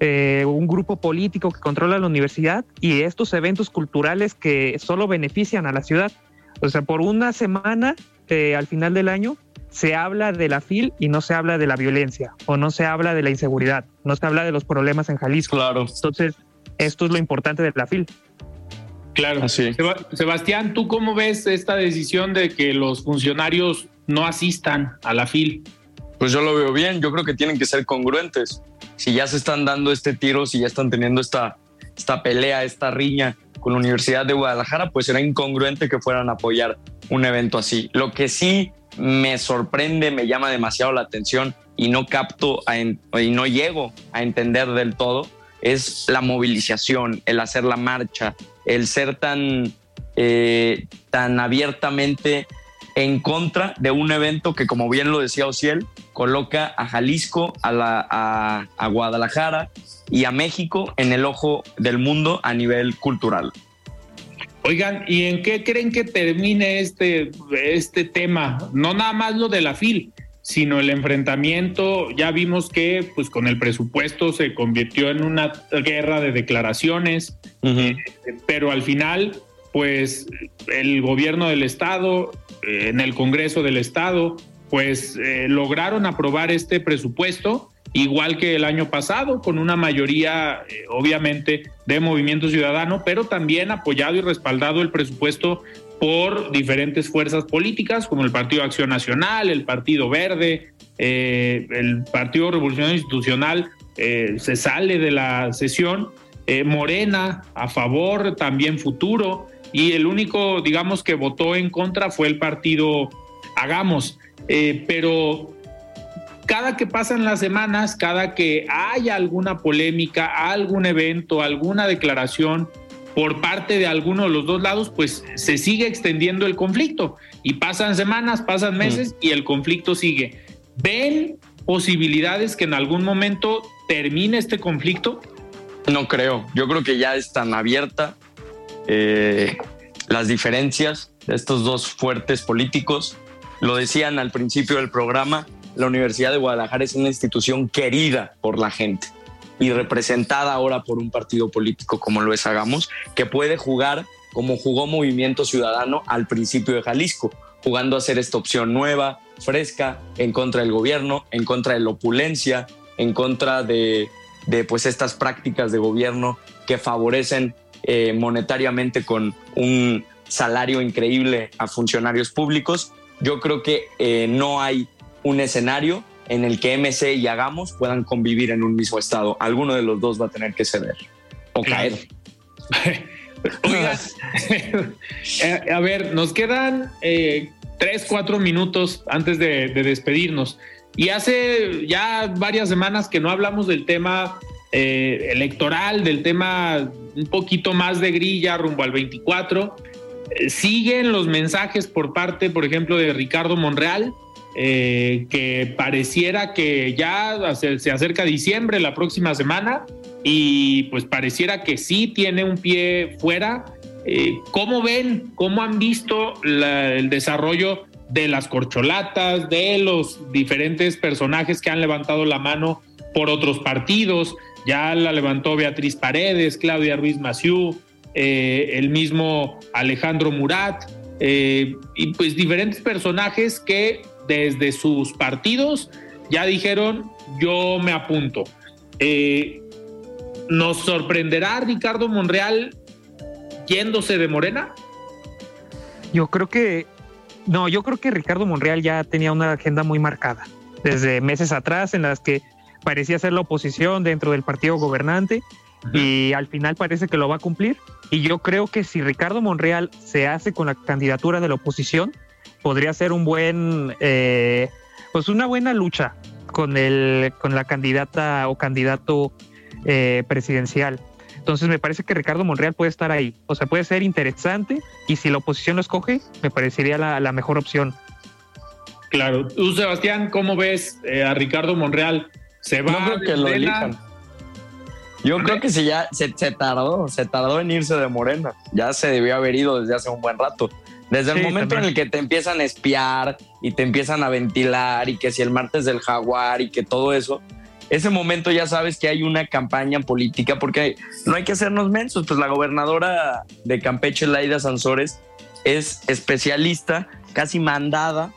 eh, un grupo político que controla la universidad y estos eventos culturales que solo benefician a la ciudad. O sea, por una semana eh, al final del año se habla de la FIL y no se habla de la violencia o no se habla de la inseguridad, no se habla de los problemas en Jalisco. Claro. Entonces, esto es lo importante de la FIL. Claro. Sebastián, ¿tú cómo ves esta decisión de que los funcionarios no asistan a la FIL? Pues yo lo veo bien, yo creo que tienen que ser congruentes. Si ya se están dando este tiro, si ya están teniendo esta, esta pelea, esta riña con la Universidad de Guadalajara, pues era incongruente que fueran a apoyar un evento así. Lo que sí me sorprende, me llama demasiado la atención y no capto y no llego a entender del todo es la movilización, el hacer la marcha, el ser tan, eh, tan abiertamente en contra de un evento que, como bien lo decía Ociel, coloca a Jalisco, a, la, a Guadalajara y a México en el ojo del mundo a nivel cultural. Oigan, ¿y en qué creen que termine este, este tema? No nada más lo de la FIL, sino el enfrentamiento. Ya vimos que pues con el presupuesto se convirtió en una guerra de declaraciones, eh, pero al final pues el gobierno del estado, eh, en el Congreso del estado, pues eh, lograron aprobar este presupuesto igual que el año pasado, con una mayoría eh, obviamente de Movimiento Ciudadano, pero también apoyado y respaldado el presupuesto por diferentes fuerzas políticas, como el Partido Acción Nacional, el Partido Verde, eh, el Partido Revolucionario Institucional eh, se sale de la sesión, Morena a favor, también Futuro, y el único, digamos, que votó en contra fue el Partido Hagamos. pero cada que pasan las semanas, cada que haya alguna polémica, algún evento, alguna declaración por parte de alguno de los dos lados, pues se sigue extendiendo el conflicto. Y pasan semanas, pasan meses y el conflicto sigue. ¿Ven posibilidades que en algún momento termine este conflicto? No creo. Yo creo que ya están abiertas eh, las diferencias de estos dos fuertes políticos. Lo decían al principio del programa, la Universidad de Guadalajara es una institución querida por la gente y representada ahora por un partido político como lo es Hagamos, que puede jugar como jugó Movimiento Ciudadano al principio de Jalisco, jugando a ser esta opción nueva, fresca en contra del gobierno, en contra de la opulencia, en contra de, pues estas prácticas de gobierno que favorecen eh, monetariamente con un salario increíble a funcionarios públicos. Yo creo que eh, no hay un escenario en el que MC y Hagamos puedan convivir en un mismo estado. Alguno de los dos va a tener que ceder o caer. <laughs> <laughs> Eh, a ver, nos quedan eh, tres, cuatro minutos antes de, despedirnos. Y hace ya varias semanas que no hablamos del tema eh, electoral, del tema un poquito más de grilla rumbo al 24. siguen los mensajes por parte, por ejemplo, de Ricardo Monreal, que pareciera que ya se, acerca diciembre la próxima semana y pues pareciera que sí tiene un pie fuera. Eh, ¿Cómo ven, cómo han visto el desarrollo de las corcholatas, de los diferentes personajes que han levantado la mano por otros partidos? Ya la levantó Beatriz Paredes, Claudia Ruiz Maciú, eh, el mismo Alejandro Murat, eh, y pues diferentes personajes que desde sus partidos ya dijeron, yo me apunto. ¿Nos sorprenderá Ricardo Monreal yéndose de Morena? Yo creo que no, yo creo que Ricardo Monreal ya tenía una agenda muy marcada desde meses atrás en las que parecía ser la oposición dentro del partido gobernante y al final parece que lo va a cumplir. Y yo creo que si Ricardo Monreal se hace con la candidatura de la oposición, podría ser un buen, eh, pues una buena lucha con el, con la candidata o candidato eh, presidencial. Entonces me parece que Ricardo Monreal puede estar ahí. O sea, puede ser interesante y si la oposición lo escoge, me parecería la, mejor opción. Claro. Tú, Sebastián, ¿cómo ves eh, a Ricardo Monreal? ¿Se va Yo creo que lo elijan. Yo creo que si ya se, tardó, se tardó en irse de Morena. Ya se debió haber ido desde hace un buen rato. Desde el momento en el que te empiezan a espiar y te empiezan a ventilar y que si el martes del jaguar y que todo eso, ese momento ya sabes que hay una campaña política, porque no hay que hacernos mensos, pues la gobernadora de Campeche, Laida Sansores, es especialista, casi mandada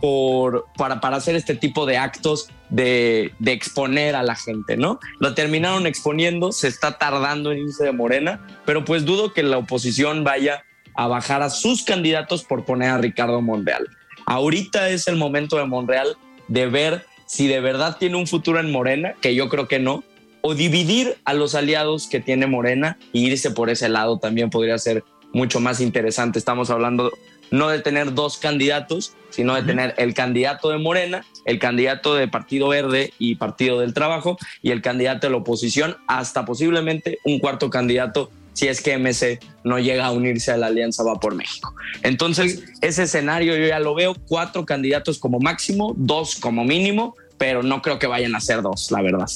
por, para, para hacer este tipo de actos de, exponer a la gente, ¿no? Lo terminaron exponiendo, se está tardando en irse de Morena, pero pues dudo que la oposición vaya a bajar a sus candidatos por poner a Ricardo Monreal. Ahorita es el momento de Monreal de ver si de verdad tiene un futuro en Morena, que yo creo que no, o dividir a los aliados que tiene Morena y irse por ese lado también podría ser mucho más interesante. Estamos hablando no de tener dos candidatos, sino de tener el candidato de Morena, el candidato de Partido Verde y Partido del Trabajo y el candidato de la oposición, hasta posiblemente un cuarto candidato si es que MC no llega a unirse a la Alianza Va por México. Entonces, ese escenario yo ya lo veo, cuatro candidatos como máximo, dos como mínimo, pero no creo que vayan a ser dos, la verdad.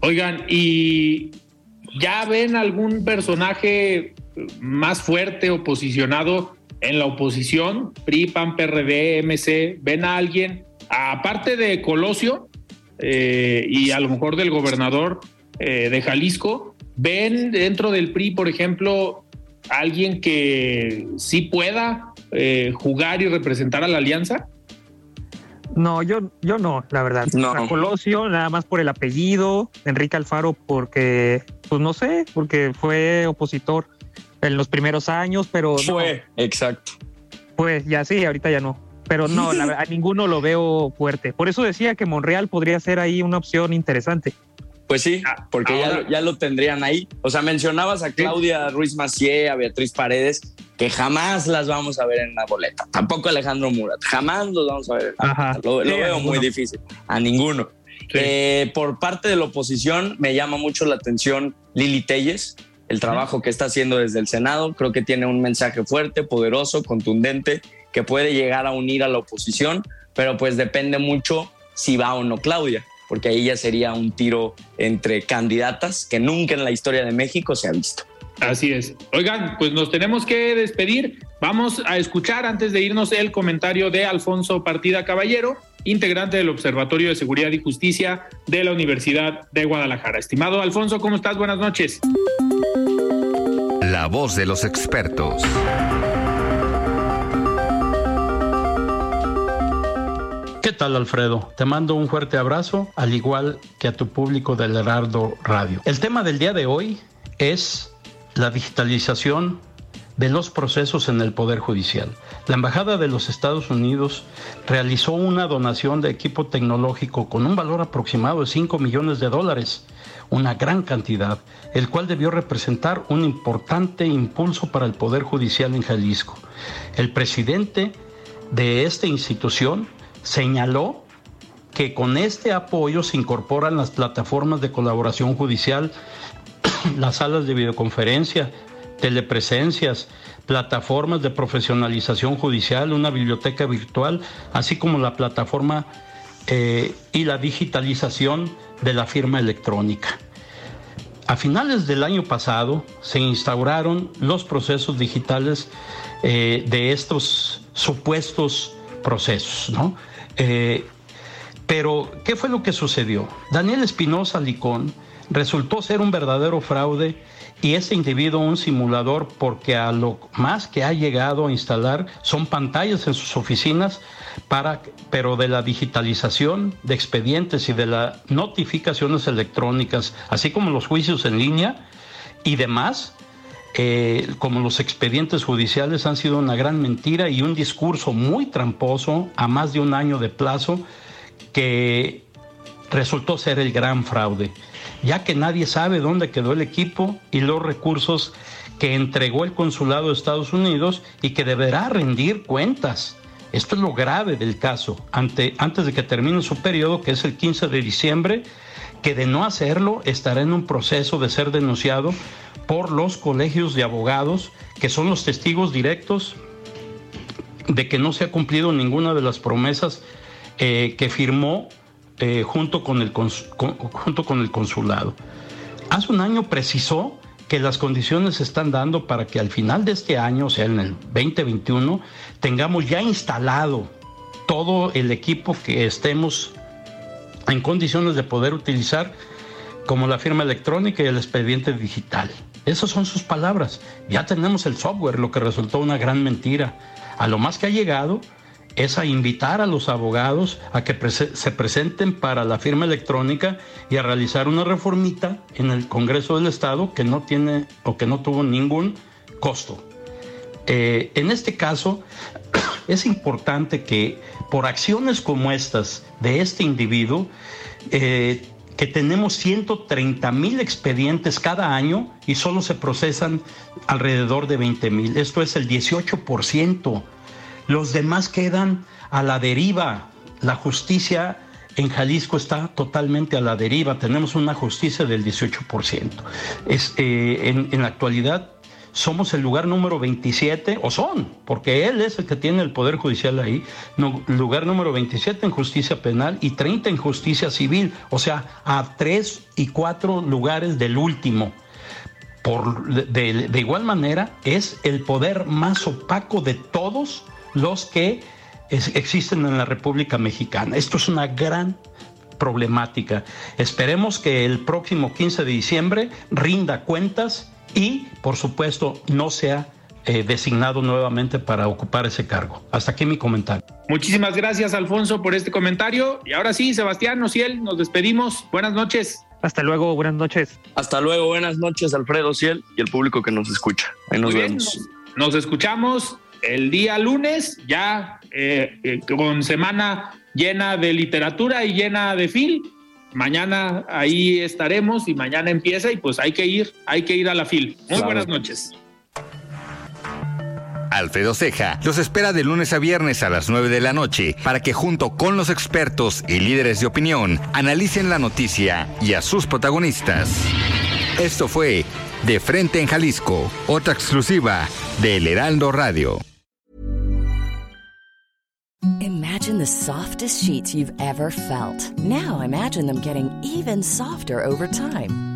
Oigan, ¿y ya ven algún personaje más fuerte o posicionado en la oposición? PRI, PAN, PRD, MC, ¿ven a alguien, aparte de Colosio eh, y a lo mejor del gobernador eh, de Jalisco, ven dentro del PRI, por ejemplo, alguien que sí pueda eh, jugar y representar a la alianza? No, yo, yo no, la verdad. No. Colosio, nada más por el apellido, Enrique Alfaro, porque, pues no sé, porque fue opositor en los primeros años, pero. Fue, exacto. Pues ya sí, ahorita ya no. Pero no, <laughs> a ninguno lo veo fuerte. Por eso decía que Monreal podría ser ahí una opción interesante. Pues sí, ah, porque ya, lo tendrían ahí. O sea, mencionabas a Claudia Ruiz Macié, a Beatriz Paredes, que jamás las vamos a ver en la boleta. Tampoco Alejandro Murat, jamás los vamos a ver. En Lo, veo muy difícil. A ninguno. Eh, por parte de la oposición, me llama mucho la atención Lili Telles, el trabajo que está haciendo desde el Senado. Creo que tiene un mensaje fuerte, poderoso, contundente, que puede llegar a unir a la oposición, pero pues depende mucho si va o no Claudia porque ahí ya sería un tiro entre candidatas que nunca en la historia de México se ha visto. Así es. Oigan, pues nos tenemos que despedir. Vamos a escuchar antes de irnos el comentario de Alfonso Partida Caballero, integrante del Observatorio de Seguridad y Justicia de la Universidad de Guadalajara. Estimado Alfonso, ¿cómo estás? Buenas noches. La voz de los expertos. tal, Alfredo? Te mando un fuerte abrazo, al igual que a tu público del Heraldo Radio. El tema del día de hoy es la digitalización de los procesos en el Poder Judicial. La Embajada de los Estados Unidos realizó una donación de equipo tecnológico con un valor aproximado de 5 millones de dólares, una gran cantidad, el cual debió representar un importante impulso para el Poder Judicial en Jalisco. El presidente de esta institución señaló que con este apoyo se incorporan las plataformas de colaboración judicial, <clears throat> las salas de videoconferencia, telepresencias, plataformas de profesionalización judicial, una biblioteca virtual, así como la plataforma eh, y la digitalización de la firma electrónica. A finales del año pasado se instauraron los procesos digitales eh, de estos supuestos procesos, ¿no? Eh, pero, ¿qué fue lo que sucedió? Daniel Espinosa Licón resultó ser un verdadero fraude y ese individuo un simulador porque a lo más que ha llegado a instalar son pantallas en sus oficinas para pero de la digitalización de expedientes y de las notificaciones electrónicas, así como los juicios en línea y demás, eh, como los expedientes judiciales han sido una gran mentira y un discurso muy tramposo a más de un año de plazo que resultó ser el gran fraude ya que nadie sabe dónde quedó el equipo y los recursos que entregó el consulado de Estados Unidos y que deberá rendir cuentas. Esto es lo grave del caso, ante, antes de que termine su periodo, que es el 15 de diciembre, que de no hacerlo estará en un proceso de ser denunciado por los colegios de abogados, que son los testigos directos de que no se ha cumplido ninguna de las promesas eh, que firmó eh, junto, con el junto con el consulado. Hace un año precisó que las condiciones se están dando para que al final de este año, o sea, en el 2021, tengamos ya instalado todo el equipo que estemos en condiciones de poder utilizar, como la firma electrónica y el expediente digital. Esas son sus palabras. Ya tenemos el software, lo que resultó una gran mentira. A lo más que ha llegado es a invitar a los abogados a que se presenten para la firma electrónica y a realizar una reformita en el Congreso del Estado que no tiene o que no tuvo ningún costo. Eh, en este caso, <clears throat> es importante que por acciones como estas de este individuo, eh, que tenemos 130 mil expedientes cada año y solo se procesan alrededor de 20 mil. Esto es el 18% los demás quedan a la deriva. La justicia en Jalisco está totalmente a la deriva. Tenemos una justicia del 18%. Es, eh, en, la actualidad somos el lugar número 27, o son, porque él es el que tiene el Poder Judicial ahí, lugar número 27 en justicia penal y 30 en justicia civil, o sea, a tres y cuatro lugares del último. Por, de igual manera, es el poder más opaco de todos los que existen en la República Mexicana. Esto es una gran problemática. Esperemos que el próximo 15 de diciembre rinda cuentas y, por supuesto, no sea eh, designado nuevamente para ocupar ese cargo. Hasta aquí mi comentario. Muchísimas gracias, Alfonso, por este comentario. Y ahora sí, Sebastián Ociel, nos despedimos. Buenas noches. Hasta luego, buenas noches. Hasta luego, buenas noches, Alfredo Ciel y el público que nos escucha. Ahí nos vemos. nos escuchamos el día lunes, ya eh, eh, con semana llena de literatura y llena de fil. Mañana ahí estaremos y mañana empieza y pues hay que ir, hay que ir a la fil. Muy buenas noches. Alfredo Ceja los espera de lunes a viernes a las 9 de la noche para que junto con los expertos y líderes de opinión analicen la noticia y a sus protagonistas. Esto fue De Frente en Jalisco, otra exclusiva de El Heraldo Radio. Imagine the softest sheets you've ever felt. Now imagine them getting even softer over time.